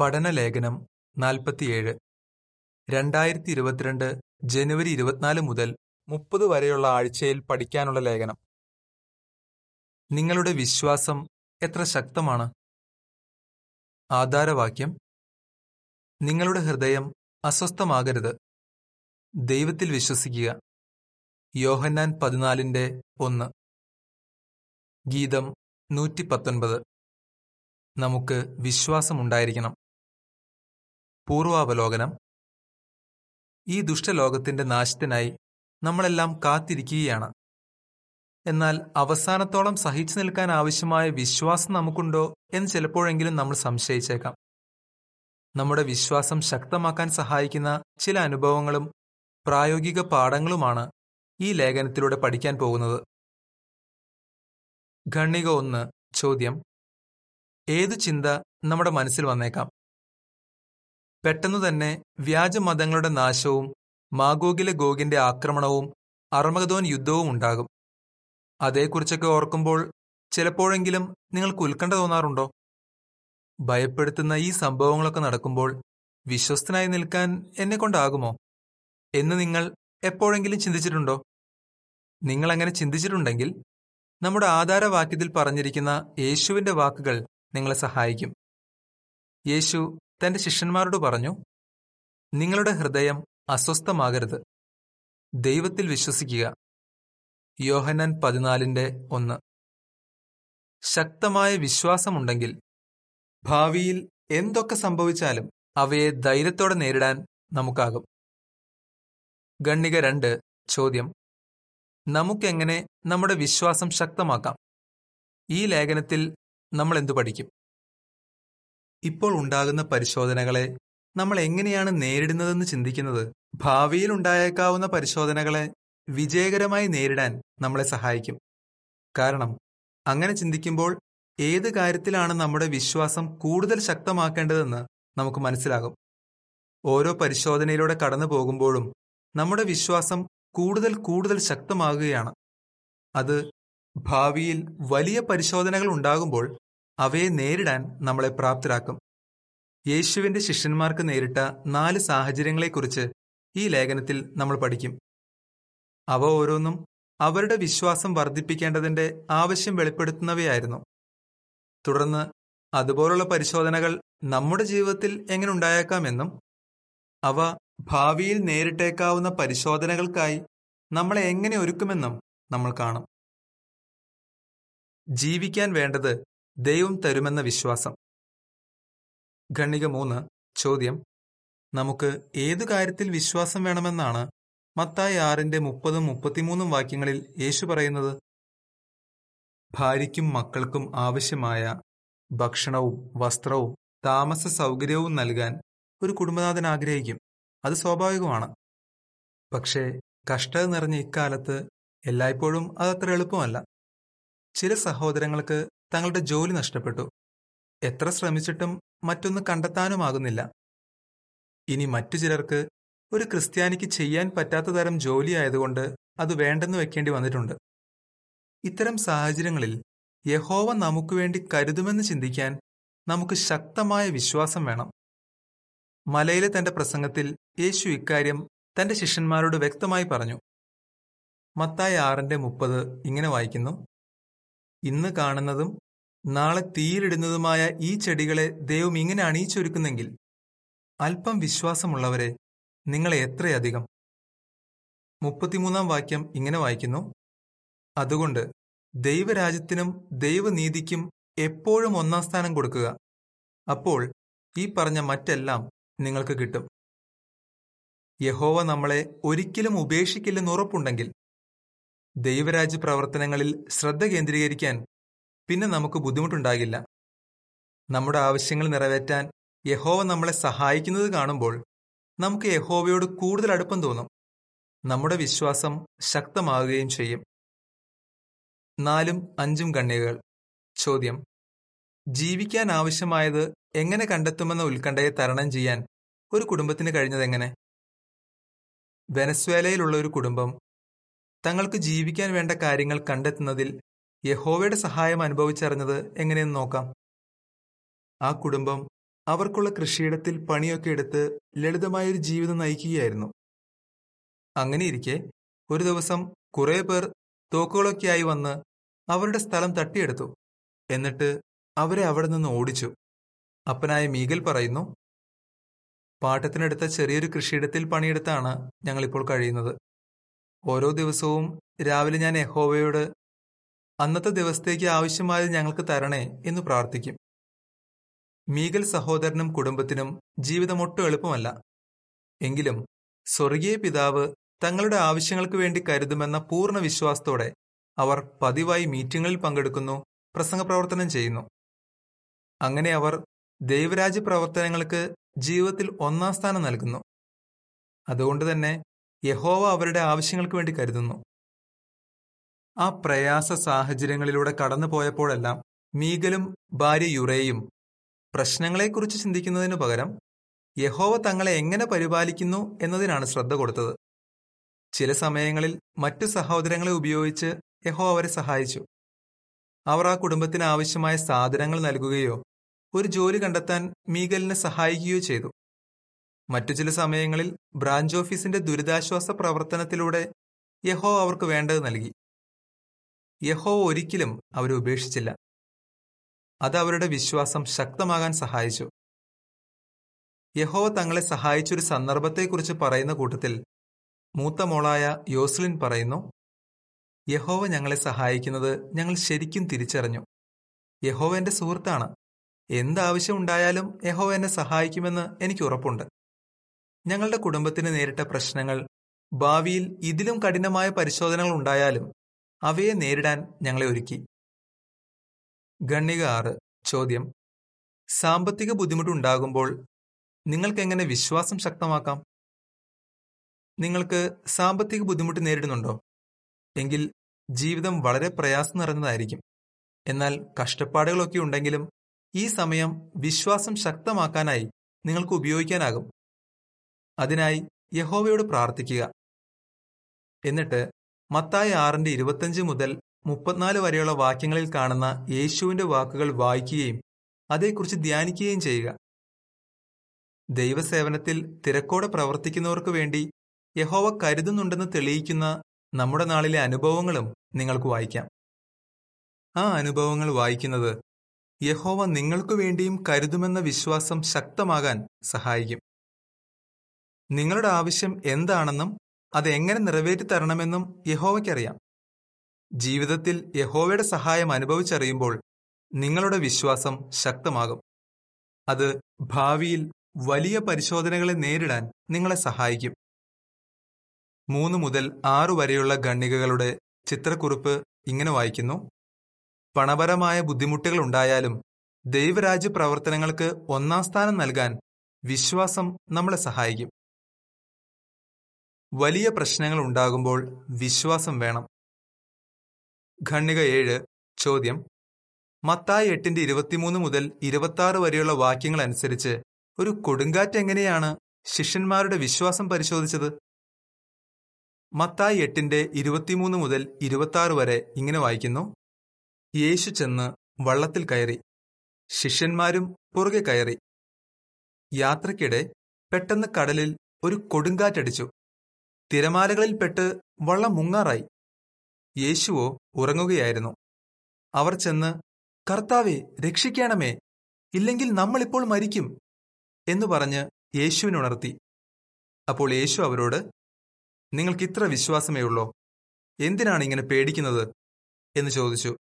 പഠനലേഖനം നാൽപ്പത്തിയേഴ്. രണ്ടായിരത്തി ഇരുപത്തിരണ്ട് ജനുവരി ഇരുപത്തിനാല് മുതൽ മുപ്പത് വരെയുള്ള ആഴ്ചയിൽ പഠിക്കാനുള്ള ലേഖനം. നിങ്ങളുടെ വിശ്വാസം എത്ര ശക്തമാണ്? ആധാരവാക്യം. നിങ്ങളുടെ ഹൃദയം അസ്വസ്ഥമാകരുത്. ദൈവത്തിൽ വിശ്വസിക്കുക. യോഹന്നാൻ പതിനാലിന്റെ ഒന്ന്. ഗീതം നൂറ്റി പത്തൊൻപത് നമുക്ക് വിശ്വാസമുണ്ടായിരിക്കണം. പൂർവാവലോകനം. ഈ ദുഷ്ടലോകത്തിന്റെ നാശത്തിനായി നമ്മളെല്ലാം കാത്തിരിക്കുകയാണ്. എന്നാൽ അവസാനത്തോളം സഹിച്ചു നിൽക്കാൻ ആവശ്യമായ വിശ്വാസം നമുക്കുണ്ടോ എന്ന് ചിലപ്പോഴെങ്കിലും നമ്മൾ സംശയിച്ചേക്കാം. നമ്മുടെ വിശ്വാസം ശക്തമാക്കാൻ സഹായിക്കുന്ന ചില അനുഭവങ്ങളും പ്രായോഗിക പാഠങ്ങളുമാണ് ഈ ലേഖനത്തിലൂടെ പഠിക്കാൻ പോകുന്നത്. ഖണ്ണിക ഒന്ന് ചോദ്യം. ഏതു ചിന്ത നമ്മുടെ മനസ്സിൽ വന്നേക്കാം? പെട്ടെന്നു തന്നെ വ്യാജമതങ്ങളുടെ നാശവും മാഗോഗിലെ ഗോഗിന്റെ ആക്രമണവും അർമഗതോൻ യുദ്ധവും ഉണ്ടാകും. അതേക്കുറിച്ചൊക്കെ ഓർക്കുമ്പോൾ ചിലപ്പോഴെങ്കിലും നിങ്ങൾക്ക് ഉത്കണ്ഠ തോന്നാറുണ്ടോ? ഭയപ്പെടുത്തുന്ന ഈ സംഭവങ്ങളൊക്കെ നടക്കുമ്പോൾ വിശ്വസ്തനായി നിൽക്കാൻ എന്നെ കൊണ്ടാകുമോ? എന്ന് നിങ്ങൾ എപ്പോഴെങ്കിലും ചിന്തിച്ചിട്ടുണ്ടോ? നിങ്ങൾ അങ്ങനെ ചിന്തിച്ചിട്ടുണ്ടെങ്കിൽ നമ്മുടെ ആധാരവാക്യത്തിൽ പറഞ്ഞിരിക്കുന്ന യേശുവിന്റെ വാക്കുകൾ നിങ്ങളെ സഹായിക്കും. യേശു തന്റെ ശിഷ്യന്മാരോട് പറഞ്ഞു നിങ്ങളുടെ ഹൃദയം അസ്വസ്ഥമാകരുത്. ദൈവത്തിൽ വിശ്വസിക്കുക. യോഹനൻ പതിനാലിന്റെ ഒന്ന്. ശക്തമായ വിശ്വാസമുണ്ടെങ്കിൽ ഭാവിയിൽ എന്തൊക്കെ സംഭവിച്ചാലും അവയെ ധൈര്യത്തോടെ നേരിടാൻ നമുക്കാകും. ഗണ്ണിക രണ്ട് ചോദ്യം. നമുക്കെങ്ങനെ നമ്മുടെ വിശ്വാസം ശക്തമാക്കാം? ഈ ലേഖനത്തിൽ നമ്മൾ എന്തു പഠിക്കും? ഇപ്പോൾ ഉണ്ടാകുന്ന പരിശോധനകളെ നമ്മൾ എങ്ങനെയാണ് നേരിടുന്നതെന്ന് ചിന്തിക്കുന്നത്? ഭാവിയിൽ ഉണ്ടായേക്കാവുന്ന പരിശോധനകളെ വിജയകരമായി നേരിടാൻ നമ്മളെ സഹായിക്കും. കാരണം അങ്ങനെ ചിന്തിക്കുമ്പോൾ ഏത് കാര്യത്തിലാണ് നമ്മുടെ വിശ്വാസം കൂടുതൽ ശക്തമാക്കേണ്ടതെന്ന് നമുക്ക് മനസ്സിലാകും. ഓരോ പരിശോധനയിലൂടെ കടന്നു പോകുമ്പോഴും നമ്മുടെ വിശ്വാസം കൂടുതൽ കൂടുതൽ ശക്തമാകുകയാണ്. അത് ഭാവിയിൽ വലിയ പരിശോധനകൾ ഉണ്ടാകുമ്പോൾ അവയെ നേരിടാൻ നമ്മളെ പ്രാപ്തരാക്കും. യേശുവിന്റെ ശിഷ്യന്മാർക്ക് നേരിട്ട നാല് സാഹചര്യങ്ങളെക്കുറിച്ച് ഈ ലേഖനത്തിൽ നമ്മൾ പഠിക്കും. അവ ഓരോന്നും അവരുടെ വിശ്വാസം വർദ്ധിപ്പിക്കേണ്ടതിന്റെ ആവശ്യം വെളിപ്പെടുത്തുന്നവയായിരുന്നു. തുടർന്ന് അതുപോലുള്ള പരിശോധനകൾ നമ്മുടെ ജീവിതത്തിൽ എങ്ങനെ ഉണ്ടായേക്കാമെന്നും അവ ഭാവിയിൽ നേരിട്ടേക്കാവുന്ന പരിശോധനകൾക്കായി നമ്മളെ എങ്ങനെ ഒരുക്കുമെന്നും നമ്മൾ കാണും. ജീവിക്കാൻ വേണ്ടത് ദൈവം തരുമെന്ന വിശ്വാസം. ഖണ്ണിക മൂന്ന് ചോദ്യം. നമുക്ക് ഏതു കാര്യത്തിൽ വിശ്വാസം വേണമെന്നാണ് മത്തായി ആറിന്റെ മുപ്പതും മുപ്പത്തിമൂന്നും വാക്യങ്ങളിൽ യേശു പറയുന്നത്? ഭാര്യയ്ക്കും മക്കൾക്കും ആവശ്യമായ ഭക്ഷണവും വസ്ത്രവും താമസ സൗകര്യവും നൽകാൻ ഒരു കുടുംബനാഥൻ ആഗ്രഹിക്കും. അത് സ്വാഭാവികമാണ്. പക്ഷേ കഷ്ടത നിറഞ്ഞ ഇക്കാലത്ത് എല്ലായ്പ്പോഴും അതത്ര എളുപ്പമല്ല. ചില സഹോദരങ്ങൾക്ക് തങ്ങളുടെ ജോലി നഷ്ടപ്പെട്ടു. എത്ര ശ്രമിച്ചിട്ടും മറ്റൊന്ന് കണ്ടെത്താനുമാകുന്നില്ല. ഇനി മറ്റു ചിലർക്ക് ഒരു ക്രിസ്ത്യാനിക്ക് ചെയ്യാൻ പറ്റാത്ത തരം ജോലിയായതുകൊണ്ട് അത് വേണ്ടെന്ന് വെക്കേണ്ടി വന്നിട്ടുണ്ട്. ഇത്തരം സാഹചര്യങ്ങളിൽ യഹോവ നമുക്ക് വേണ്ടി കരുതുമെന്ന് ചിന്തിക്കാൻ നമുക്ക് ശക്തമായ വിശ്വാസം വേണം. മലയിലെ തന്റെ പ്രസംഗത്തിൽ യേശു ഇക്കാര്യം തന്റെ ശിഷ്യന്മാരോട് വ്യക്തമായി പറഞ്ഞു. മത്തായി ആറിന്റെ മുപ്പത് ഇങ്ങനെ വായിക്കുന്നു. ഇന്ന് കാണുന്നതും നാളെ തീയിലിടുന്നതുമായ ഈ ചെടികളെ ദൈവം ഇങ്ങനെ അണിയിച്ചൊരുക്കുന്നെങ്കിൽ അല്പം വിശ്വാസമുള്ളവരെ നിങ്ങളെ എത്രയധികം? മുപ്പത്തിമൂന്നാം വാക്യം ഇങ്ങനെ വായിക്കുന്നു. അതുകൊണ്ട് ദൈവരാജ്യത്തിനും ദൈവനീതിക്കും എപ്പോഴും ഒന്നാം സ്ഥാനം കൊടുക്കുക. അപ്പോൾ ഈ പറഞ്ഞ മറ്റെല്ലാം നിങ്ങൾക്ക് കിട്ടും. യഹോവ നമ്മളെ ഒരിക്കലും ഉപേക്ഷിക്കില്ലെന്ന് ഉറപ്പുണ്ടെങ്കിൽ ദൈവരാജ്യ പ്രവർത്തനങ്ങളിൽ ശ്രദ്ധ കേന്ദ്രീകരിക്കാൻ പിന്നെ നമുക്ക് ബുദ്ധിമുട്ടുണ്ടാകില്ല. നമ്മുടെ ആവശ്യങ്ങൾ നിറവേറ്റാൻ യഹോവ നമ്മളെ സഹായിക്കുന്നത് കാണുമ്പോൾ നമുക്ക് യഹോവയോട് കൂടുതൽ അടുപ്പം തോന്നും. നമ്മുടെ വിശ്വാസം ശക്തമാകുകയും ചെയ്യും. നാലും അഞ്ചും കണ്ണികൾ ചോദ്യം. ജീവിക്കാൻ ആവശ്യമായത് എങ്ങനെ കണ്ടെത്തുമെന്ന ഉത്കണ്ഠയെ തരണം ചെയ്യാൻ ഒരു കുടുംബത്തിന് കഴിഞ്ഞതെങ്ങനെ? വെനസ്വേലയിലുള്ള ഒരു കുടുംബം തങ്ങൾക്ക് ജീവിക്കാൻ വേണ്ട കാര്യങ്ങൾ കണ്ടെത്തുന്നതിൽ യഹോവയുടെ സഹായം അനുഭവിച്ചറിഞ്ഞത് എങ്ങനെയെന്ന് നോക്കാം. ആ കുടുംബം അവർക്കുള്ള കൃഷിയിടത്തിൽ പണിയൊക്കെ എടുത്ത് ലളിതമായൊരു ജീവിതം നയിക്കുകയായിരുന്നു. അങ്ങനെയിരിക്കെ ഒരു ദിവസം കുറെ പേർ തോക്കുകളൊക്കെയായി വന്ന് അവരുടെ സ്ഥലം തട്ടിയെടുത്തു. എന്നിട്ട് അവരെ അവിടെ നിന്ന് ഓടിച്ചു. അപ്പനായ മീഗൽ പറയുന്നു പാട്ടത്തിനെടുത്ത ചെറിയൊരു കൃഷിയിടത്തിൽ പണിയെടുത്താണ് ഞങ്ങളിപ്പോൾ കഴിയുന്നത്. ഓരോ ദിവസവും രാവിലെ ഞാൻ യഹോവയോട് അന്നത്തെ ദിവസത്തേക്ക് ആവശ്യമായത് ഞങ്ങൾക്ക് തരണേ എന്ന് പ്രാർത്ഥിക്കും. മീഗൽ സഹോദരനും കുടുംബത്തിനും ജീവിതം ഒട്ടും എളുപ്പമല്ല. എങ്കിലും സ്വർഗീയ പിതാവ് തങ്ങളുടെ ആവശ്യങ്ങൾക്ക് വേണ്ടി കരുതുമെന്ന പൂർണ വിശ്വാസത്തോടെ അവർ പതിവായി മീറ്റിങ്ങുകളിൽ പങ്കെടുക്കുന്നു പ്രസംഗപ്രവർത്തനം ചെയ്യുന്നു. അങ്ങനെ അവർ ദൈവരാജ്യ പ്രവർത്തനങ്ങൾക്ക് ജീവിതത്തിൽ ഒന്നാം സ്ഥാനം നൽകുന്നു. അതുകൊണ്ട് തന്നെ യഹോവ അവരുടെ ആവശ്യങ്ങൾക്ക് വേണ്ടി കരുതുന്നു. ആ പ്രയാസ സാഹചര്യങ്ങളിലൂടെ കടന്നു പോയപ്പോഴെല്ലാം മീഗലും ഭാര്യ യുറേയും പ്രശ്നങ്ങളെക്കുറിച്ച് ചിന്തിക്കുന്നതിനു പകരം യഹോവ തങ്ങളെ എങ്ങനെ പരിപാലിക്കുന്നു എന്നതിനാണ് ശ്രദ്ധ കൊടുത്തത്. ചില സമയങ്ങളിൽ മറ്റു സഹോദരങ്ങളെ ഉപയോഗിച്ച് യഹോ അവരെ സഹായിച്ചു. അവർ ആ കുടുംബത്തിന് ആവശ്യമായ സാധനങ്ങൾ നൽകുകയോ ഒരു ജോലി കണ്ടെത്താൻ മീഗലിനെ സഹായിക്കുകയോ ചെയ്തു. മറ്റു ചില സമയങ്ങളിൽ ബ്രാഞ്ച് ഓഫീസിന്റെ ദുരിതാശ്വാസ പ്രവർത്തനത്തിലൂടെ യഹോ അവർക്ക് വേണ്ടത് നൽകി. യഹോ ഒരിക്കലും അവരെ ഉപേക്ഷിച്ചില്ല. അത് അവരുടെ വിശ്വാസം ശക്തമാകാൻ സഹായിച്ചു. യഹോ തങ്ങളെ സഹായിച്ചൊരു സന്ദർഭത്തെക്കുറിച്ച് പറയുന്ന കൂട്ടത്തിൽ മൂത്ത മോളായ യോസ്ലിൻ പറയുന്നു യഹോവ ഞങ്ങളെ സഹായിക്കുന്നത് ഞങ്ങൾ ശരിക്കും തിരിച്ചറിഞ്ഞു. യഹോവ എന്റെ സുഹൃത്താണ്. എന്താവശ്യം ഉണ്ടായാലും യഹോവ എന്നെ സഹായിക്കുമെന്ന് എനിക്ക് ഉറപ്പുണ്ട്. ഞങ്ങളുടെ കുടുംബത്തിന് നേരിട്ട പ്രശ്നങ്ങൾ ഭാവിയിൽ ഇതിലും കഠിനമായ പരിശോധനകൾ ഉണ്ടായാലും അവയെ നേരിടാൻ ഞങ്ങളെ ഒരുക്കി. ഗണ്ണിക ആറ് ചോദ്യം. സാമ്പത്തിക ബുദ്ധിമുട്ടുണ്ടാകുമ്പോൾ നിങ്ങൾക്കെങ്ങനെ വിശ്വാസം ശക്തമാക്കാം? നിങ്ങൾക്ക് സാമ്പത്തിക ബുദ്ധിമുട്ട് നേരിടുന്നുണ്ടോ? എങ്കിൽ ജീവിതം വളരെ പ്രയാസം നിറഞ്ഞതായിരിക്കും. എന്നാൽ കഷ്ടപ്പാടുകളൊക്കെ ഉണ്ടെങ്കിലും ഈ സമയം വിശ്വാസം ശക്തമാക്കാനായി നിങ്ങൾക്ക് ഉപയോഗിക്കാനാകും. അതിനായി യഹോവയോട് പ്രാർത്ഥിക്കുക. എന്നിട്ട് മത്തായ ആറിന്റെ ഇരുപത്തഞ്ച് മുതൽ മുപ്പത്തിനാല് വരെയുള്ള വാക്യങ്ങളിൽ കാണുന്ന യേശുവിന്റെ വാക്കുകൾ വായിക്കുകയും അതേക്കുറിച്ച് ധ്യാനിക്കുകയും ചെയ്യുക. ദൈവസേവനത്തിൽ തിരക്കോടെ പ്രവർത്തിക്കുന്നവർക്ക് വേണ്ടി യഹോവ കരുതുന്നുണ്ടെന്ന് തെളിയിക്കുന്ന നമ്മുടെ നാളിലെ അനുഭവങ്ങളും നിങ്ങൾക്ക് വായിക്കാം. ആ അനുഭവങ്ങൾ വായിക്കുന്നത് യഹോവ നിങ്ങൾക്കു വേണ്ടിയും കരുതുമെന്ന വിശ്വാസം ശക്തമാകാൻ സഹായിക്കും. നിങ്ങളുടെ ആവശ്യം എന്താണെന്നും അത് എങ്ങനെ നിറവേറ്റി തരണമെന്നും യഹോവയ്ക്കറിയാം. ജീവിതത്തിൽ യഹോവയുടെ സഹായം അനുഭവിച്ചറിയുമ്പോൾ നിങ്ങളുടെ വിശ്വാസം ശക്തമാകും. അത് ഭാവിയിൽ വലിയ പരിശോധനകളെ നേരിടാൻ നിങ്ങളെ സഹായിക്കും. മൂന്ന് മുതൽ ആറു വരെയുള്ള ഖണ്ണികകളുടെ ചിത്രക്കുറിപ്പ് ഇങ്ങനെ വായിക്കുന്നു. പണപരമായ ബുദ്ധിമുട്ടുകൾ ഉണ്ടായാലും ദൈവരാജ്യ പ്രവർത്തനങ്ങൾക്ക് ഒന്നാം സ്ഥാനം നൽകാൻ വിശ്വാസം നമ്മളെ സഹായിക്കും. വലിയ പ്രശ്നങ്ങൾ ഉണ്ടാകുമ്പോൾ വിശ്വാസം വേണം. ഖണ്ണിക ഏഴ് ചോദ്യം. മത്തായി എട്ടിന്റെ ഇരുപത്തിമൂന്ന് മുതൽ ഇരുപത്തി വരെയുള്ള വാക്യങ്ങൾ അനുസരിച്ച് ഒരു കൊടുങ്കാറ്റ് എങ്ങനെയാണ് ശിഷ്യന്മാരുടെ വിശ്വാസം പരിശോധിച്ചത്? മത്തായി എട്ടിന്റെ ഇരുപത്തിമൂന്ന് മുതൽ ഇരുപത്തി വരെ ഇങ്ങനെ വായിക്കുന്നു. യേശു ചെന്ന് വള്ളത്തിൽ കയറി. ശിഷ്യന്മാരും പുറകെ കയറി. യാത്രയ്ക്കിടെ പെട്ടെന്ന് കടലിൽ ഒരു കൊടുങ്കാറ്റടിച്ചു. തിരമാലകളിൽ പെട്ട് വള്ളം മുങ്ങാറായി. യേശുവോ ഉറങ്ങുകയായിരുന്നു. അവർ ചെന്ന് കർത്താവെ രക്ഷിക്കണമേ. ഇല്ലെങ്കിൽ നമ്മളിപ്പോൾ മരിക്കും എന്ന് പറഞ്ഞ് യേശുവിനുണർത്തി. അപ്പോൾ യേശു അവരോട് നിങ്ങൾക്കിത്ര വിശ്വാസമേ ഉള്ളോ? എന്തിനാണ് ഇങ്ങനെ പേടിക്കുന്നത്? എന്ന് ചോദിച്ചു.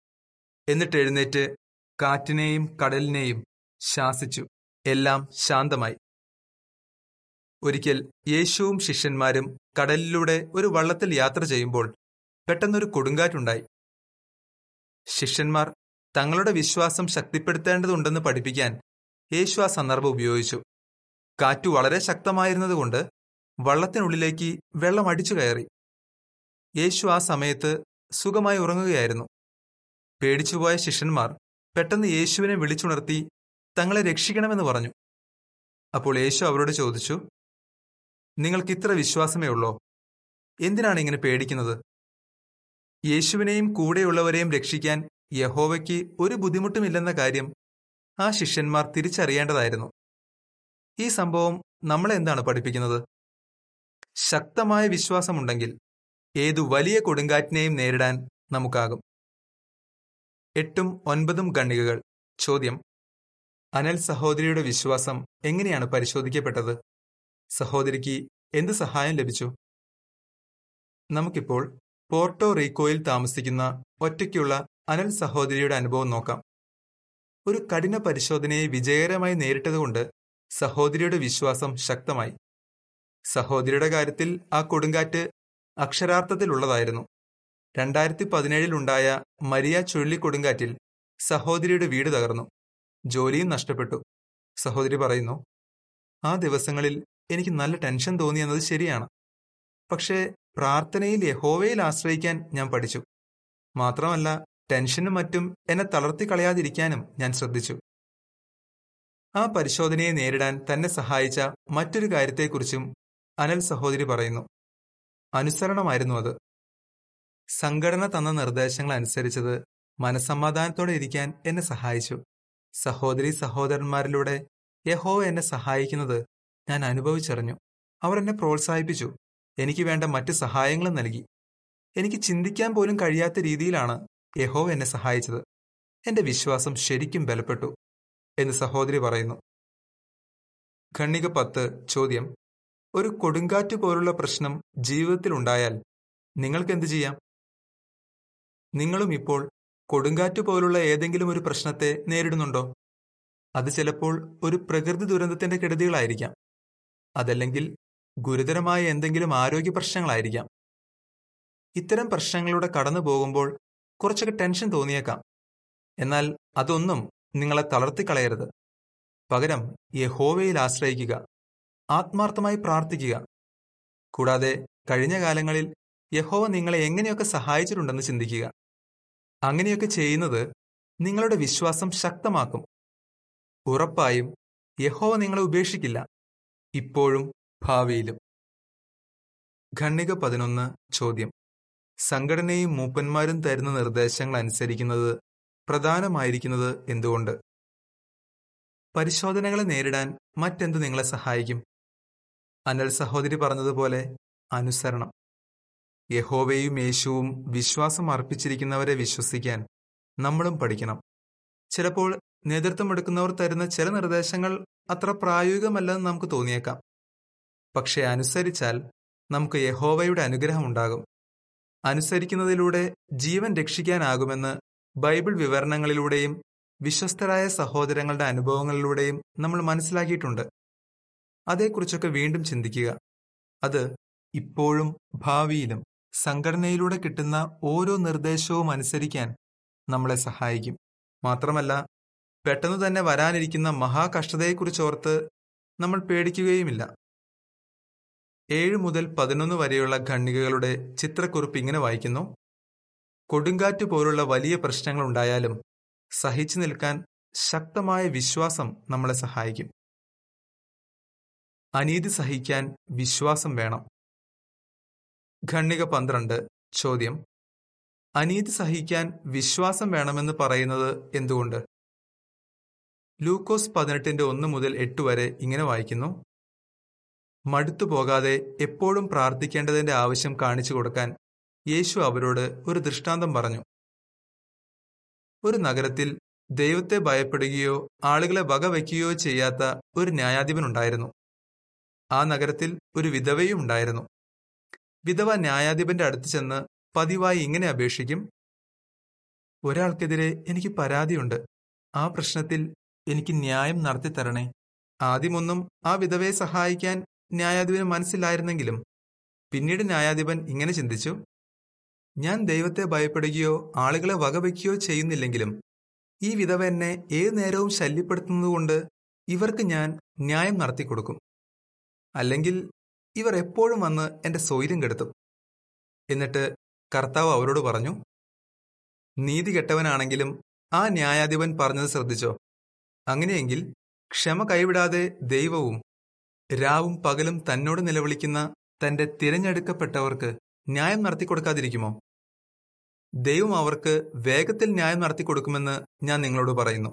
എന്നിട്ട് എഴുന്നേറ്റ് കാറ്റിനെയും കടലിനെയും ശാസിച്ചു. എല്ലാം ശാന്തമായി. ഒരിക്കൽ യേശുവും ശിഷ്യന്മാരും കടലിലൂടെ ഒരു വള്ളത്തിൽ യാത്ര ചെയ്യുമ്പോൾ പെട്ടെന്നൊരു കൊടുങ്കാറ്റുണ്ടായി. ശിഷ്യന്മാർ തങ്ങളുടെ വിശ്വാസം ശക്തിപ്പെടുത്തേണ്ടതുണ്ടെന്ന് പഠിപ്പിക്കാൻ യേശു ആ സന്ദർഭം ഉപയോഗിച്ചു. കാറ്റു വളരെ ശക്തമായിരുന്നതുകൊണ്ട് വള്ളത്തിനുള്ളിലേക്ക് വെള്ളം അടിച്ചു കയറി. യേശു ആ സമയത്ത് സുഖമായി ഉറങ്ങുകയായിരുന്നു. പേടിച്ചുപോയ ശിഷ്യന്മാർ പെട്ടെന്ന് യേശുവിനെ വിളിച്ചുണർത്തി തങ്ങളെ രക്ഷിക്കണമെന്ന് പറഞ്ഞു. അപ്പോൾ യേശു അവരോട് ചോദിച്ചു നിങ്ങൾക്ക് ഇത്ര വിശ്വാസമേ ഉള്ളോ? എന്തിനാണ് ഇങ്ങനെ പേടിക്കുന്നത്? യേശുവിനെയും കൂടെയുള്ളവരെയും രക്ഷിക്കാൻ യഹോവയ്ക്ക് ഒരു ബുദ്ധിമുട്ടുമില്ലെന്ന കാര്യം ആ ശിഷ്യന്മാർ തിരിച്ചറിയേണ്ടതായിരുന്നു. ഈ സംഭവം നമ്മളെ എന്താണ് പഠിപ്പിക്കുന്നത്? ശക്തമായ വിശ്വാസമുണ്ടെങ്കിൽ ഏതു വലിയ കൊടുങ്കാറ്റിനെയും നേരിടാൻ നമുക്കാകും. എട്ടും ഒൻപതും ഖണ്ഡികകൾ. ചോദ്യം. അനൽ സഹോദരിയുടെ വിശ്വാസം എങ്ങനെയാണ് പരിശോധിക്കപ്പെട്ടത്? സഹോദരിക്ക് എന്ത് സഹായം ലഭിച്ചു? നമുക്കിപ്പോൾ പോർട്ടോ റീക്കോയിൽ താമസിക്കുന്ന ഒറ്റയ്ക്കുള്ള അനൽ സഹോദരിയുടെ അനുഭവം നോക്കാം. ഒരു കഠിന പരിശോധനയെ വിജയകരമായി നേരിട്ടതുകൊണ്ട് സഹോദരിയുടെ വിശ്വാസം ശക്തമായി. സഹോദരിയുടെ കാര്യത്തിൽ ആ കൊടുങ്കാറ്റ് അക്ഷരാർത്ഥത്തിലുള്ളതായിരുന്നു. രണ്ടായിരത്തി പതിനേഴിലുണ്ടായ മരിയ ചുഴലിക്കൊടുങ്കാറ്റിൽ സഹോദരിയുടെ വീട് തകർന്നു. ജോലിയും നഷ്ടപ്പെട്ടു. സഹോദരി പറയുന്നു ആ ദിവസങ്ങളിൽ എനിക്ക് നല്ല ടെൻഷൻ തോന്നി എന്നത് ശരിയാണ്. പക്ഷേ പ്രാർത്ഥനയിൽ യഹോവയിൽ ആശ്രയിക്കാൻ ഞാൻ പഠിച്ചു. മാത്രമല്ല ടെൻഷനും മറ്റും എന്നെ തളർത്തി കളയാതിരിക്കാനും ഞാൻ ശ്രദ്ധിച്ചു. ആ പരിശോധനയെ നേരിടാൻ തന്നെ സഹായിച്ച മറ്റൊരു കാര്യത്തെക്കുറിച്ചും അനൽ സഹോദരി പറയുന്നു. അനുസരണമായിരുന്നു അത്. സംഘടന തന്ന നിർദ്ദേശങ്ങൾ അനുസരിച്ചത് മനസമാധാനത്തോടെ ഇരിക്കാൻ എന്നെ സഹായിച്ചു. സഹോദരി സഹോദരന്മാരിലൂടെ യഹോവ എന്നെ സഹായിക്കുന്നത് ഞാൻ അനുഭവിച്ചറിഞ്ഞു. അവർ എന്നെ പ്രോത്സാഹിപ്പിച്ചു. എനിക്ക് വേണ്ട മറ്റ് സഹായങ്ങളും നൽകി. എനിക്ക് ചിന്തിക്കാൻ പോലും കഴിയാത്ത രീതിയിലാണ് യഹോവ എന്നെ സഹായിച്ചത്. എന്റെ വിശ്വാസം ശരിക്കും ബലപ്പെട്ടു എന്ന് സഹോദരി പറയുന്നു. ഖണ്ണിക പത്ത് ചോദ്യം. ഒരു കൊടുങ്കാറ്റ് പോലുള്ള പ്രശ്നം ജീവിതത്തിൽ ഉണ്ടായാൽ നിങ്ങൾക്ക് എന്ത് ചെയ്യാം? നിങ്ങളും ഇപ്പോൾ കൊടുങ്കാറ്റ് പോലുള്ള ഏതെങ്കിലും ഒരു പ്രശ്നത്തെ നേരിടുന്നുണ്ടോ? അത് ചിലപ്പോൾ ഒരു പ്രകൃതി ദുരന്തത്തിന്റെ കെടുതികളായിരിക്കാം. അതല്ലെങ്കിൽ ഗുരുതരമായ എന്തെങ്കിലും ആരോഗ്യ പ്രശ്നങ്ങളായിരിക്കാം. ഇത്തരം പ്രശ്നങ്ങളിലൂടെ കടന്നു പോകുമ്പോൾ കുറച്ചൊക്കെ ടെൻഷൻ തോന്നിയേക്കാം. എന്നാൽ അതൊന്നും നിങ്ങളെ തളർത്തിക്കളയരുത് പകരം യഹോവയിൽ ആശ്രയിക്കുക. ആത്മാർത്ഥമായി പ്രാർത്ഥിക്കുക. കൂടാതെ കഴിഞ്ഞ കാലങ്ങളിൽ യഹോവ നിങ്ങളെ എങ്ങനെയൊക്കെ സഹായിച്ചിട്ടുണ്ടെന്ന് ചിന്തിക്കുക. അങ്ങനെയൊക്കെ ചെയ്യുന്നത് നിങ്ങളുടെ വിശ്വാസം ശക്തമാക്കും. ഉറപ്പായും യഹോവ നിങ്ങളെ ഉപേക്ഷിക്കില്ല. ഇപ്പോഴും ഭാവിയിലും. ഖണ്ണിക പതിനൊന്ന് ചോദ്യം. സംഘടനയും മൂപ്പന്മാരും തരുന്ന നിർദ്ദേശങ്ങൾ അനുസരിക്കുന്നത് പ്രധാനമായിരിക്കുന്നത് എന്തുകൊണ്ട്? പരിശോധനകളെ നേരിടാൻ മറ്റെന്ത് നിങ്ങളെ സഹായിക്കും? അനൽ സഹോദരി പറഞ്ഞതുപോലെ അനുസരണം. യഹോവയും യേശുവും വിശ്വാസം അർപ്പിച്ചിരിക്കുന്നവരെ വിശ്വസിക്കാൻ നമ്മളും പഠിക്കണം. ചിലപ്പോൾ നേതൃത്വം നേതൃത്വമെടുക്കുന്നവർ തരുന്ന ചില നിർദ്ദേശങ്ങൾ അത്ര പ്രായോഗികമല്ലെന്ന് നമുക്ക് തോന്നിയേക്കാം. പക്ഷെ അനുസരിച്ചാൽ നമുക്ക് യഹോവയുടെ അനുഗ്രഹം ഉണ്ടാകും. അനുസരിക്കുന്നതിലൂടെ ജീവൻ രക്ഷിക്കാനാകുമെന്ന് ബൈബിൾ വിവരണങ്ങളിലൂടെയും വിശ്വസ്തരായ സഹോദരങ്ങളുടെ അനുഭവങ്ങളിലൂടെയും നമ്മൾ മനസ്സിലാക്കിയിട്ടുണ്ട്. അതേക്കുറിച്ചൊക്കെ വീണ്ടും ചിന്തിക്കുക. അത് ഇപ്പോഴും ഭാവിയിലും സംഘടനയിലൂടെ കിട്ടുന്ന ഓരോ നിർദ്ദേശവും അനുസരിക്കാൻ നമ്മളെ സഹായിക്കും. മാത്രമല്ല പെട്ടെന്ന് തന്നെ വരാനിരിക്കുന്ന മഹാകഷ്ടതയെക്കുറിച്ചോർത്ത് നമ്മൾ പേടിക്കുകയുമില്ല. ഏഴ് മുതൽ പതിനൊന്ന് വരെയുള്ള ഖണ്ഡികകളുടെ ചിത്രക്കുറിപ്പ് ഇങ്ങനെ വായിക്കുന്നു. കൊടുങ്കാറ്റ് പോലുള്ള വലിയ പ്രശ്നങ്ങൾ ഉണ്ടായാലും സഹിച്ചു നിൽക്കാൻ ശക്തമായ വിശ്വാസം നമ്മളെ സഹായിക്കും. അനീതി സഹിക്കാൻ വിശ്വാസം വേണം. ഖണ്ണിക പന്ത്രണ്ട് ചോദ്യം. അനീതി സഹിക്കാൻ വിശ്വാസം വേണമെന്ന് പറയുന്നത് എന്തുകൊണ്ട്? ലൂക്കോസ് പതിനെട്ടിന്റെ ഒന്ന് മുതൽ എട്ട് വരെ ഇങ്ങനെ വായിക്കുന്നു. മടുത്തു പോകാതെ എപ്പോഴും പ്രാർത്ഥിക്കേണ്ടതിന്റെ ആവശ്യം കാണിച്ചു കൊടുക്കാൻ യേശു അവരോട് ഒരു ദൃഷ്ടാന്തം പറഞ്ഞു. ഒരു നഗരത്തിൽ ദൈവത്തെ ഭയപ്പെടുകയോ ആളുകളെ വകവയ്ക്കുകയോ ചെയ്യാത്ത ഒരു ന്യായാധിപനുണ്ടായിരുന്നു. ആ നഗരത്തിൽ ഒരു വിധവയും ഉണ്ടായിരുന്നു. വിധവ ന്യായാധിപന്റെ അടുത്ത് ചെന്ന് പതിവായി ഇങ്ങനെ അപേക്ഷിക്കും ഒരാൾക്കെതിരെ എനിക്ക് പരാതിയുണ്ട്. ആ പ്രശ്നത്തിൽ എനിക്ക് ന്യായം നടത്തി തരണേ ആദ്യമൊന്നും ആ വിധവയെ സഹായിക്കാൻ ന്യായാധിപന് മനസ്സിലായിരുന്നെങ്കിലും പിന്നീട് ന്യായാധിപൻ ഇങ്ങനെ ചിന്തിച്ചു. ഞാൻ ദൈവത്തെ ഭയപ്പെടുകയോ ആളുകളെ വകവയ്ക്കുകയോ ചെയ്യുന്നില്ലെങ്കിലും ഈ വിധവ എന്നെ ഏതു നേരവും ശല്യപ്പെടുത്തുന്നതുകൊണ്ട് ഇവർക്ക് ഞാൻ ന്യായം നടത്തിക്കൊടുക്കും. അല്ലെങ്കിൽ ഇവർ എപ്പോഴും വന്ന് എന്റെ സ്വൈര്യം കെടുത്തും. എന്നിട്ട് കർത്താവ് അവരോട് പറഞ്ഞു നീതി കെട്ടവനാണെങ്കിലും ആ ന്യായാധിപൻ പറഞ്ഞത് ശ്രദ്ധിച്ചോ. അങ്ങനെയെങ്കിൽ ക്ഷമ കൈവിടാതെ ദൈവവും രാവും പകലും തന്നോട് നിലവിളിക്കുന്ന തന്റെ തിരഞ്ഞെടുക്കപ്പെട്ടവർക്ക് ന്യായം നടത്തിക്കൊടുക്കാതിരിക്കുമോ ദൈവം അവർക്ക് വേഗത്തിൽ ന്യായം നടത്തിക്കൊടുക്കുമെന്ന് ഞാൻ നിങ്ങളോട് പറയുന്നു.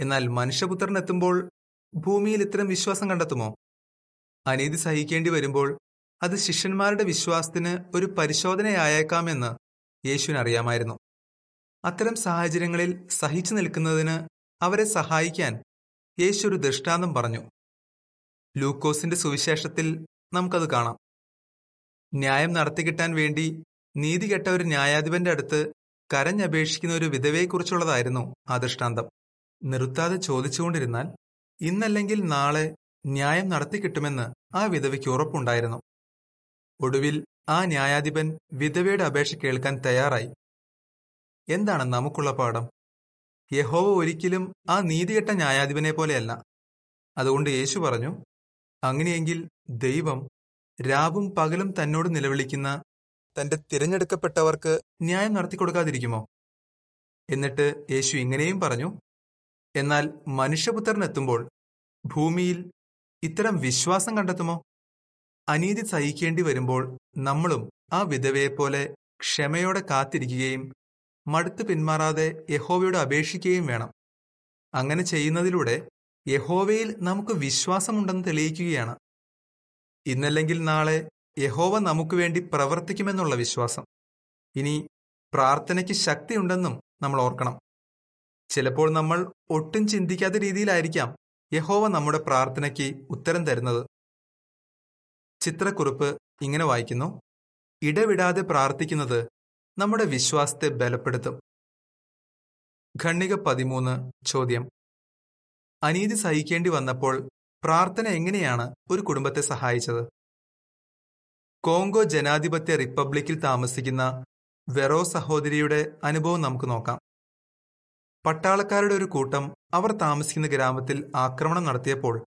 എന്നാൽ മനുഷ്യപുത്രൻ എത്തുമ്പോൾ ഭൂമിയിൽ ഇത്തരം വിശ്വാസം കണ്ടെത്തുമോ? അനീതി സഹിക്കേണ്ടി വരുമ്പോൾ അത് ശിഷ്യന്മാരുടെ വിശ്വാസത്തിന് ഒരു പരിശോധനയായേക്കാമെന്ന് യേശുവിനറിയാമായിരുന്നു അത്തരം സാഹചര്യങ്ങളിൽ സഹിച്ചു നിൽക്കുന്നതിന് അവരെ സഹായിക്കാൻ യേശു ഒരു ദൃഷ്ടാന്തം പറഞ്ഞു. ലൂക്കോസിന്റെ സുവിശേഷത്തിൽ നമുക്കത് കാണാം. ന്യായം നടത്തിക്കിട്ടാൻ വേണ്ടി നീതി കെട്ട ഒരു ന്യായാധിപന്റെ അടുത്ത് കരഞ്ഞപേക്ഷിക്കുന്ന ഒരു വിധവയെക്കുറിച്ചുള്ളതായിരുന്നു ആ ദൃഷ്ടാന്തം. നിർത്താതെ ചോദിച്ചുകൊണ്ടിരുന്നാൽ ഇന്നല്ലെങ്കിൽ നാളെ ന്യായം നടത്തിക്കിട്ടുമെന്ന് ആ വിധവയ്ക്ക് ഉറപ്പുണ്ടായിരുന്നു. ഒടുവിൽ ആ ന്യായാധിപൻ വിധവയുടെ അപേക്ഷ കേൾക്കാൻ തയ്യാറായി. എന്താണ് നമുക്കുള്ള പാഠം? യഹോവ ഒരിക്കലും ആ നീതികെട്ട ന്യായാധിപനെ പോലെയല്ല. അതുകൊണ്ട് യേശു പറഞ്ഞു അങ്ങനെയെങ്കിൽ ദൈവം രാവും പകലും തന്നോട് നിലവിളിക്കുന്ന തന്റെ തിരഞ്ഞെടുക്കപ്പെട്ടവർക്ക് ന്യായം നടത്തി കൊടുക്കാതിരിക്കുമോ എന്നിട്ട് യേശു ഇങ്ങനെയും പറഞ്ഞു എന്നാൽ മനുഷ്യപുത്രൻ എത്തുമ്പോൾ ഭൂമിയിൽ ഇത്തരം വിശ്വാസം കണ്ടെത്തുമോ? അനീതി സഹിക്കേണ്ടി വരുമ്പോൾ നമ്മളും ആ വിധവയെപ്പോലെ ക്ഷമയോടെ കാത്തിരിക്കുകയും മടുത്ത് പിന്മാറാതെ യഹോവയോട് അപേക്ഷിക്കുകയും വേണം. അങ്ങനെ ചെയ്യുന്നതിലൂടെ യഹോവയിൽ നമുക്ക് വിശ്വാസമുണ്ടെന്ന് തെളിയിക്കുകയാണ്. ഇന്നല്ലെങ്കിൽ നാളെ യഹോവ നമുക്ക് വേണ്ടി പ്രവർത്തിക്കുമെന്നുള്ള വിശ്വാസം. ഇനി പ്രാർത്ഥനയ്ക്ക് ശക്തിയുണ്ടെന്നും നമ്മൾ ഓർക്കണം. ചിലപ്പോൾ നമ്മൾ ഒട്ടും ചിന്തിക്കാത്ത രീതിയിലായിരിക്കാം യഹോവ നമ്മുടെ പ്രാർത്ഥനയ്ക്ക് ഉത്തരം തരുന്നത്. ചിത്രക്കുറിപ്പ് ഇങ്ങനെ വായിക്കുന്നു. ഇടവിടാതെ പ്രാർത്ഥിക്കുന്നത് നമ്മുടെ വിശ്വാസത്തെ ബലപ്പെടുത്തും. ഖണ്ണിക പതിമൂന്ന് ചോദ്യം. അനീതി സഹിക്കേണ്ടി വന്നപ്പോൾ പ്രാർത്ഥന എങ്ങനെയാണ് ഒരു കുടുംബത്തെ സഹായിച്ചത്? കോങ്കോ ജനാധിപത്യ റിപ്പബ്ലിക്കിൽ താമസിക്കുന്ന വെറോ സഹോദരിയുടെ അനുഭവം നമുക്ക് നോക്കാം. പട്ടാളക്കാരുടെ ഒരു കൂട്ടം അവർ താമസിക്കുന്ന ഗ്രാമത്തിൽ ആക്രമണം നടത്തിയപ്പോൾ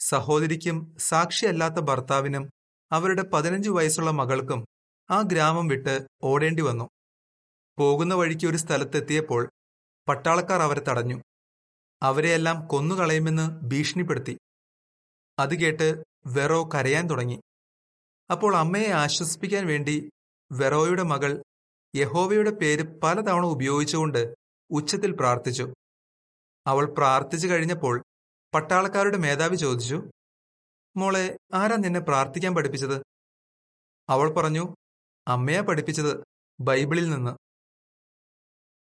സഹോദരിക്കും സാക്ഷിയല്ലാത്ത ഭർത്താവിനും അവരുടെ പതിനഞ്ചു വയസ്സുള്ള മകൾക്കും ആ ഗ്രാമം വിട്ട് ഓടേണ്ടി വന്നു. പോകുന്ന വഴിക്ക് ഒരു സ്ഥലത്തെത്തിയപ്പോൾ പട്ടാളക്കാർ അവരെ തടഞ്ഞു. അവരെയെല്ലാം കൊന്നുകളയുമെന്ന് ഭീഷണിപ്പെടുത്തി. അത് കേട്ട് വെറോ കരയാൻ തുടങ്ങി. അപ്പോൾ അമ്മയെ ആശ്വസിപ്പിക്കാൻ വേണ്ടി വെറോയുടെ മകൾ യഹോവയുടെ പേര് പലതവണ ഉപയോഗിച്ചുകൊണ്ട് ഉച്ചത്തിൽ പ്രാർത്ഥിച്ചു. അവൾ പ്രാർത്ഥിച്ചു കഴിഞ്ഞപ്പോൾ പട്ടാളക്കാരുടെ മേധാവി ചോദിച്ചു മോളെ ആരാ നിന്നെ പ്രാർത്ഥിക്കാൻ പഠിപ്പിച്ചത്? അവൾ പറഞ്ഞു അമ്മയാ പഠിപ്പിച്ചത് ബൈബിളിൽ നിന്ന്.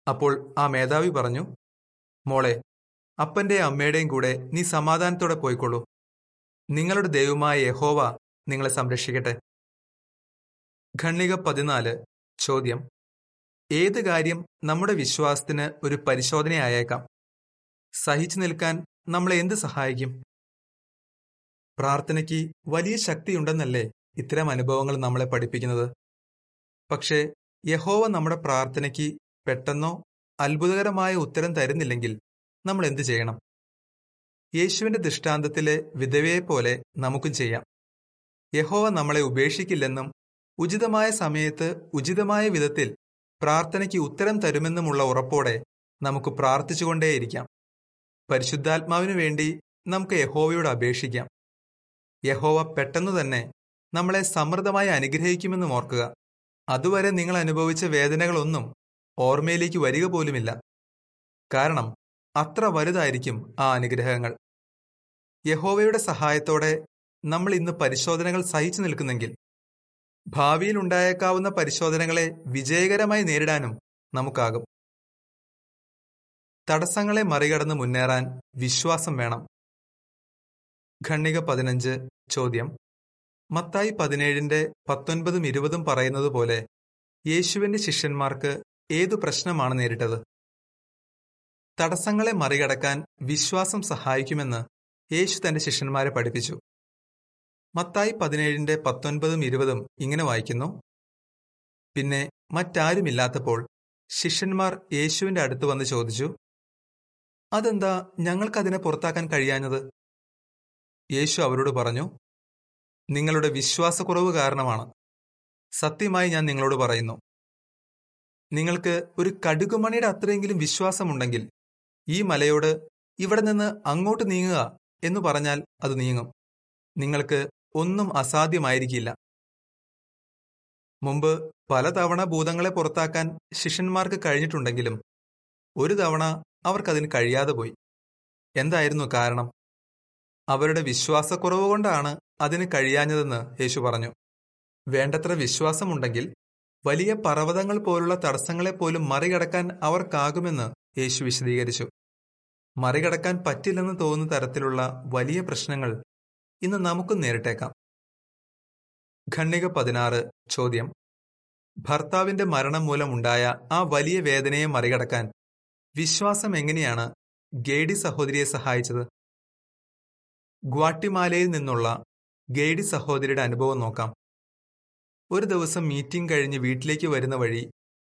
അപ്പോൾ ആ മേധാവി പറഞ്ഞു മോളെ അപ്പന്റെ അമ്മയുടെയും കൂടെ നീ സമാധാനത്തോടെ പോയിക്കൊള്ളൂ നിങ്ങളുടെ ദൈവമായ യഹോവ നിങ്ങളെ സംരക്ഷിക്കട്ടെ. ഖണ്ണിക പതിനാല് ചോദ്യം. ഏത് കാര്യം നമ്മുടെ വിശ്വാസത്തിന് ഒരു പരിശോധനയായേക്കാം സഹിച്ചു നിൽക്കാൻ നമ്മളെ എന്ത് സഹായിക്കും? പ്രാർത്ഥനയ്ക്ക് വലിയ ശക്തിയുണ്ടെന്നല്ലേ ഇത്തരം അനുഭവങ്ങൾ നമ്മളെ പഠിപ്പിക്കുന്നത്? പക്ഷേ യഹോവ നമ്മുടെ പ്രാർത്ഥനയ്ക്ക് പെട്ടെന്നോ അത്ഭുതകരമായ ഉത്തരം തരുന്നില്ലെങ്കിൽ നമ്മൾ എന്തു ചെയ്യണം? യേശുവിന്റെ ദൃഷ്ടാന്തത്തിലെ വിധവയെ പോലെ നമുക്കും ചെയ്യാം. യഹോവ നമ്മളെ ഉപേക്ഷിക്കില്ലെന്നും ഉചിതമായ സമയത്ത് ഉചിതമായ വിധത്തിൽ പ്രാർത്ഥനയ്ക്ക് ഉത്തരം തരുമെന്നുമുള്ള ഉറപ്പോടെ നമുക്ക് പ്രാർത്ഥിച്ചുകൊണ്ടേയിരിക്കാം. പരിശുദ്ധാത്മാവിനു വേണ്ടി നമുക്ക് യഹോവയോട് അപേക്ഷിക്കാം. യഹോവ പെട്ടെന്ന് തന്നെ നമ്മളെ സമൃദ്ധമായി അനുഗ്രഹിക്കുമെന്നും ഓർക്കുക. അതുവരെ നിങ്ങൾ അനുഭവിച്ച വേദനകളൊന്നും ഓർമ്മയിലേക്ക് വരിക പോലുമില്ല. കാരണം അത്ര വലുതായിരിക്കും ആ അനുഗ്രഹങ്ങൾ. യഹോവയുടെ സഹായത്തോടെ നമ്മൾ ഇന്ന് പരിശോധനകൾ സഹിച്ചു നിൽക്കുന്നെങ്കിൽ ഭാവിയിൽ ഉണ്ടായേക്കാവുന്ന പരിശോധനകളെ വിജയകരമായി നേരിടാനും നമുക്കാകും. തടസ്സങ്ങളെ മറികടന്ന് മുന്നേറാൻ വിശ്വാസം വേണം. ഖണ്ണിക പതിനഞ്ച് ചോദ്യം. മത്തായി പതിനേഴിന്റെ പത്തൊൻപതും ഇരുപതും പറയുന്നത് പോലെ യേശുവിന്റെ ശിഷ്യന്മാർക്ക് ഏതു പ്രശ്നമാണ് നേരിട്ടത്? തടസ്സങ്ങളെ മറികടക്കാൻ വിശ്വാസം സഹായിക്കുമെന്ന് യേശു തന്റെ ശിഷ്യന്മാരെ പഠിപ്പിച്ചു. മത്തായി പതിനേഴിന്റെ പത്തൊൻപതും ഇരുപതും ഇങ്ങനെ വായിക്കുന്നു. പിന്നെ മറ്റാരുമില്ലാത്തപ്പോൾ ശിഷ്യന്മാർ യേശുവിന്റെ അടുത്ത് വന്ന് ചോദിച്ചു അതെന്താ ഞങ്ങൾക്കതിനെ പുറത്താക്കാൻ കഴിയാഞ്ഞത്? യേശു അവരോട് പറഞ്ഞു നിങ്ങളുടെ വിശ്വാസക്കുറവ് കാരണമാണ്. സത്യമായി ഞാൻ നിങ്ങളോട് പറയുന്നു. നിങ്ങൾക്ക് ഒരു കടുകുമണിയുടെ അത്രയെങ്കിലും വിശ്വാസമുണ്ടെങ്കിൽ ഈ മലയോട് ഇവിടെ നിന്ന് അങ്ങോട്ട് നീങ്ങുക എന്ന് പറഞ്ഞാൽ അത് നീങ്ങും. നിങ്ങൾക്ക് ഒന്നും അസാധ്യമായിരിക്കില്ല. മുമ്പ് പലതവണ ഭൂതങ്ങളെ പുറത്താക്കാൻ ശിഷ്യന്മാർക്ക് കഴിഞ്ഞിട്ടുണ്ടെങ്കിലും ഒരു തവണ അവർക്കതിന് കഴിയാതെ പോയി. എന്തായിരുന്നു കാരണം? അവരുടെ വിശ്വാസക്കുറവ് കൊണ്ടാണ് അതിന് കഴിയാഞ്ഞതെന്ന് യേശു പറഞ്ഞു. വേണ്ടത്ര വിശ്വാസമുണ്ടെങ്കിൽ വലിയ പർവതങ്ങൾ പോലുള്ള തടസ്സങ്ങളെ പോലും മറികടക്കാൻ അവർക്കാകുമെന്ന് യേശു വിശദീകരിച്ചു. മറികടക്കാൻ പറ്റില്ലെന്ന് തോന്നുന്ന തരത്തിലുള്ള വലിയ പ്രശ്നങ്ങൾ ഇന്ന് നമുക്ക് നേരിട്ടേക്കാം. ഖണ്ണിക പതിനാറ് ചോദ്യം. ഭർത്താവിന്റെ മരണം മൂലമുണ്ടായ ആ വലിയ വേദനയെ മറികടക്കാൻ വിശ്വാസം എങ്ങനെയാണ് ഗേഡി സഹോദരിയെ സഹായിച്ചത്? ഗ്വാട്ടിമാലയിൽ നിന്നുള്ള ഗേഡി സഹോദരിയുടെ അനുഭവം നോക്കാം. ഒരു ദിവസം മീറ്റിംഗ് കഴിഞ്ഞ് വീട്ടിലേക്ക് വരുന്ന വഴി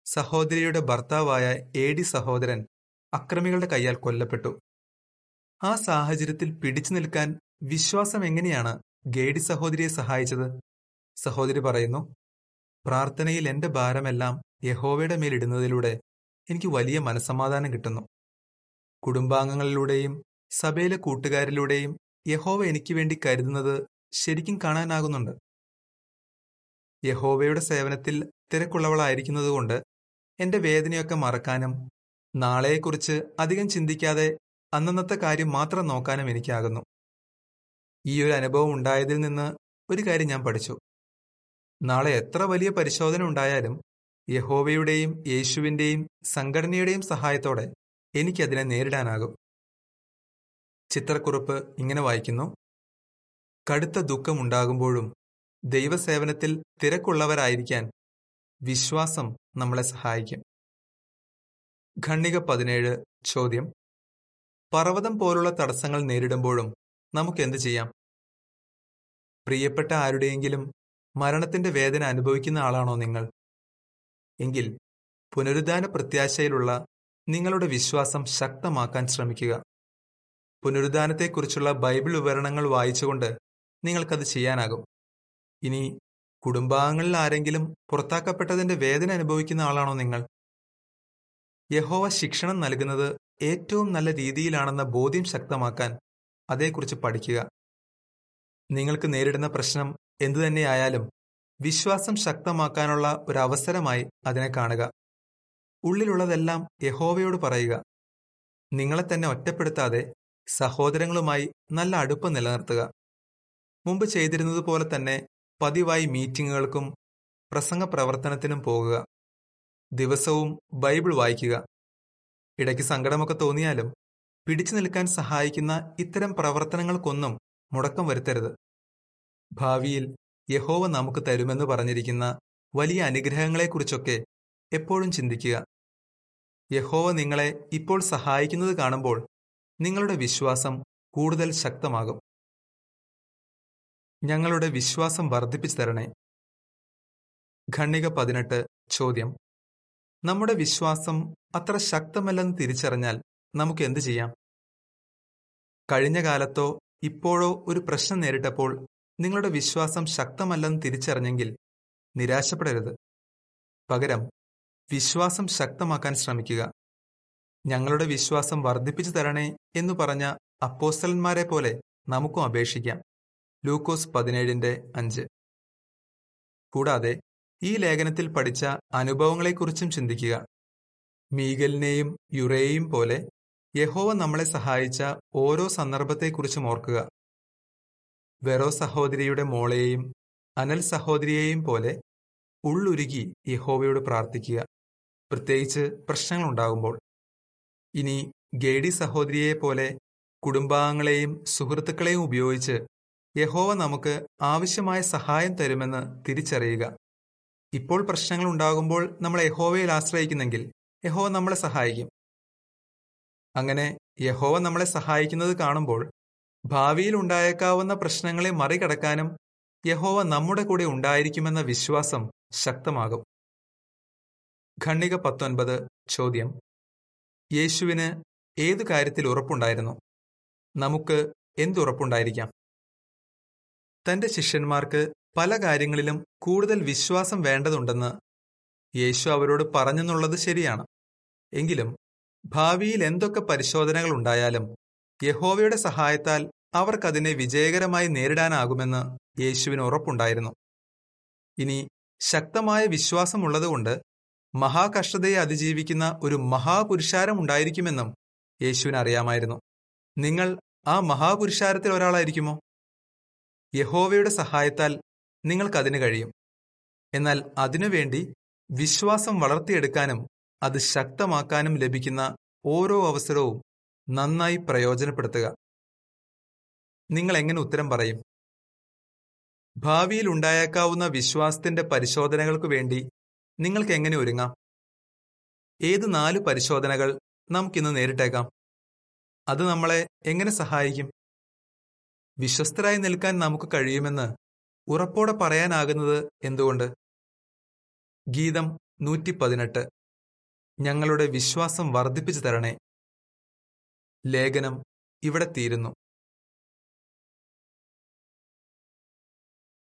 സഹോദരിയുടെ ഭർത്താവായ എ ഡി സഹോദരൻ അക്രമികളുടെ കൈയാൽ കൊല്ലപ്പെട്ടു. ആ സാഹചര്യത്തിൽ പിടിച്ചു നിൽക്കാൻ വിശ്വാസം എങ്ങനെയാണ് ഗേഡി സഹോദരിയെ സഹായിച്ചത്? സഹോദരി പറയുന്നു പ്രാർത്ഥനയിൽ എന്റെ ഭാരമെല്ലാം യഹോവയുടെ മേലിടുന്നതിലൂടെ എനിക്ക് വലിയ മനസമാധാനം കിട്ടുന്നു. കുടുംബാംഗങ്ങളിലൂടെയും സഭയിലെ കൂട്ടുകാരിലൂടെയും യഹോവ എനിക്ക് വേണ്ടി കരുതുന്നത് ശരിക്കും കാണാനാകുന്നുണ്ട്. യഹോവയുടെ സേവനത്തിൽ തിരക്കുള്ളവളായിരിക്കുന്നതുകൊണ്ട് എന്റെ വേദനയൊക്കെ മറക്കാനും നാളെയെക്കുറിച്ച് അധികം ചിന്തിക്കാതെ അന്നന്നത്തെ കാര്യം മാത്രം നോക്കാനും എനിക്കാകുന്നു. ഈ ഒരു അനുഭവം ഉണ്ടായതിൽ നിന്ന് ഒരു കാര്യം ഞാൻ പഠിച്ചു. നാളെ എത്ര വലിയ പരിശോധന ഉണ്ടായാലും യഹോവയുടെയും യേശുവിന്റെയും സംഘടനയുടെയും സഹായത്തോടെ എനിക്കതിനെ നേരിടാനാകും. ചിത്രക്കുറിപ്പ് ഇങ്ങനെ വായിക്കുന്നു. കടുത്ത ദുഃഖമുണ്ടാകുമ്പോഴും ദൈവസേവനത്തിൽ തിരക്കുള്ളവരായിരിക്കാൻ വിശ്വാസം നമ്മളെ സഹായിക്കും. ഖണ്ണിക പതിനേഴ് ചോദ്യം. പർവതം പോലുള്ള തടസ്സങ്ങൾ നേരിടുമ്പോഴും നമുക്ക് എന്ത് ചെയ്യാം? പ്രിയപ്പെട്ട ആരുടെയെങ്കിലും മരണത്തിന്റെ വേദന അനുഭവിക്കുന്ന ആളാണോ നിങ്ങൾ? എങ്കിൽ പുനരുദ്ധാന പ്രത്യാശയിലുള്ള നിങ്ങളുടെ വിശ്വാസം ശക്തമാക്കാൻ ശ്രമിക്കുക. പുനരുദ്ധാനത്തെക്കുറിച്ചുള്ള ബൈബിൾ വിവരണങ്ങൾ വായിച്ചുകൊണ്ട് നിങ്ങൾക്കത് ചെയ്യാനാകും. ഇനി കുടുംബാംഗങ്ങളിൽ ആരെങ്കിലും പുറത്താക്കപ്പെട്ടതിന്റെ വേദന അനുഭവിക്കുന്ന ആളാണോ നിങ്ങൾ? യഹോവ ശിക്ഷണം നൽകുന്നത് ഏറ്റവും നല്ല രീതിയിലാണെന്ന ബോധ്യം ശക്തമാക്കാൻ അതേക്കുറിച്ച് പഠിക്കുക. നിങ്ങൾക്ക് നേരിടുന്ന പ്രശ്നം എന്തുതന്നെയായാലും വിശ്വാസം ശക്തമാക്കാനുള്ള ഒരു അവസരമായി അതിനെ കാണുക. ഉള്ളിലുള്ളതെല്ലാം യഹോവയോട് പറയുക. നിങ്ങളെ തന്നെ ഒറ്റപ്പെടുത്താതെ സഹോദരങ്ങളുമായി നല്ല അടുപ്പം നിലനിർത്തുക. മുമ്പ് ചെയ്തിരുന്നത് പോലെ തന്നെ പതിവായി മീറ്റിങ്ങുകൾക്കും പ്രസംഗ പ്രവർത്തനത്തിനും പോകുക. ദിവസവും ബൈബിൾ വായിക്കുക. ഇടയ്ക്ക് സങ്കടമൊക്കെ തോന്നിയാലും പിടിച്ചു നിൽക്കാൻ സഹായിക്കുന്ന ഇത്തരം പ്രവർത്തനങ്ങൾക്കൊന്നും മുടക്കം വരുത്തരുത്. ഭാവിയിൽ യഹോവ നമുക്ക് തരുമെന്ന് പറഞ്ഞിരിക്കുന്ന വലിയ അനുഗ്രഹങ്ങളെക്കുറിച്ചൊക്കെ എപ്പോഴും ചിന്തിക്കുക. യഹോവ നിങ്ങളെ ഇപ്പോൾ സഹായിക്കുന്നത് കാണുമ്പോൾ നിങ്ങളുടെ വിശ്വാസം കൂടുതൽ ശക്തമാകും. ഞങ്ങളുടെ വിശ്വാസം വർദ്ധിപ്പിച്ചു തരണേ. ഖണ്ണിക പതിനെട്ട് ചോദ്യം. നമ്മുടെ വിശ്വാസം അത്ര ശക്തമല്ലെന്ന് തിരിച്ചറിഞ്ഞാൽ നമുക്ക് എന്തു ചെയ്യാം? കഴിഞ്ഞ കാലത്തോ ഇപ്പോഴോ ഒരു പ്രശ്നം നേരിട്ടപ്പോൾ നിങ്ങളുടെ വിശ്വാസം ശക്തമല്ലെന്ന് തിരിച്ചറിഞ്ഞെങ്കിൽ നിരാശപ്പെടരുത്. പകരം വിശ്വാസം ശക്തമാക്കാൻ ശ്രമിക്കുക. ഞങ്ങളുടെ വിശ്വാസം വർദ്ധിപ്പിച്ചു തരണേ എന്നു പറഞ്ഞ അപ്പോസ്റ്റലന്മാരെ പോലെ നമുക്കും അപേക്ഷിക്കാം. ലൂക്കോസ് പതിനേഴിന്റെ അഞ്ച്. കൂടാതെ ഈ ലേഖനത്തിൽ പഠിച്ച അനുഭവങ്ങളെക്കുറിച്ചും ചിന്തിക്കുക. മീഗലിനെയും യുറേയും പോലെ യഹോവ നമ്മളെ സഹായിച്ച ഓരോ സന്ദർഭത്തെക്കുറിച്ചും ഓർക്കുക. വെറോ സഹോദരിയുടെ മോളെയും അനൽ സഹോദരിയെയും പോലെ ഉള്ളുരുകി യഹോവയോട് പ്രാർത്ഥിക്കുക. പ്രത്യേകിച്ച് പ്രശ്നങ്ങളുണ്ടാകുമ്പോൾ. ഇനി ഗേഡി സഹോദരിയെ പോലെ കുടുംബാംഗങ്ങളെയും സുഹൃത്തുക്കളെയും ഉപയോഗിച്ച് യഹോവ നമുക്ക് ആവശ്യമായ സഹായം തരുമെന്ന് തിരിച്ചറിയുക. ഇപ്പോൾ പ്രശ്നങ്ങൾ ഉണ്ടാകുമ്പോൾ നമ്മൾ യഹോവയിൽ ആശ്രയിക്കുന്നെങ്കിൽ യഹോവ നമ്മളെ സഹായിക്കും. അങ്ങനെ യഹോവ നമ്മളെ സഹായിക്കുന്നത് കാണുമ്പോൾ ഭാവിയിൽ ഉണ്ടായേക്കാവുന്ന പ്രശ്നങ്ങളെ മറികടക്കാനും യഹോവ നമ്മുടെ കൂടെ ഉണ്ടായിരിക്കുമെന്ന വിശ്വാസം ശക്തമാകും. ഖണ്ണിക പത്തൊൻപത് ചോദ്യം. യേശുവിന് ഏതു കാര്യത്തിൽ ഉറപ്പുണ്ടായിരുന്നു? നമുക്ക് എന്തുറപ്പുണ്ടായിരിക്കാം തന്റെ ശിഷ്യന്മാർക്ക് പല കാര്യങ്ങളിലും കൂടുതൽ വിശ്വാസം വേണ്ടതുണ്ടെന്ന് യേശു അവരോട് പറഞ്ഞെന്നുള്ളത് ശരിയാണ്. എങ്കിലും ഭാവിയിൽ എന്തൊക്കെ പരിശോധനകൾ ഉണ്ടായാലും യഹോവയുടെ സഹായത്താൽ അവർക്കതിനെ വിജയകരമായി നേരിടാനാകുമെന്ന് യേശുവിന് ഉറപ്പുണ്ടായിരുന്നു. ഇനി ശക്തമായ വിശ്വാസമുള്ളതുകൊണ്ട് മഹാകഷ്ടതയെ അതിജീവിക്കുന്ന ഒരു മഹാപുരുഷാരം ഉണ്ടായിരിക്കുമെന്നും യേശുവിന് അറിയാമായിരുന്നു നിങ്ങൾ ആ മഹാപുരുഷാരത്തിൽ ഒരാളായിരിക്കുമോ? യഹോവയുടെ സഹായത്താൽ നിങ്ങൾക്കതിന് കഴിയും. എന്നാൽ അതിനുവേണ്ടി വിശ്വാസം വളർത്തിയെടുക്കാനും അത് ശക്തമാക്കാനും ലഭിക്കുന്ന ഓരോ അവസരവും നന്നായി പ്രയോജനപ്പെടുത്തുക. നിങ്ങൾ എങ്ങനെ ഉത്തരം പറയും? ഭാവിയിൽ ഉണ്ടായേക്കാവുന്ന വിശ്വാസത്തിന്റെ പരിശോധനകൾക്ക് വേണ്ടി നിങ്ങൾക്ക് എങ്ങനെ ഒരുങ്ങാം? ഏത് നാല് പരിശോധനകൾ നമുക്കിന്ന് നേരിട്ടേക്കാം? അത് നമ്മളെ എങ്ങനെ സഹായിക്കും? വിശ്വസ്തരായി നിൽക്കാൻ നമുക്ക് കഴിയുമെന്ന് ഉറപ്പോടെ പറയാനാകുന്നത് എന്തുകൊണ്ട്? ഗീതം നൂറ്റി പതിനെട്ട് ഞങ്ങളുടെ വിശ്വാസം വർദ്ധിപ്പിച്ചു തരണേ. ലേഖനം ഇവിടെ തീരുന്നു.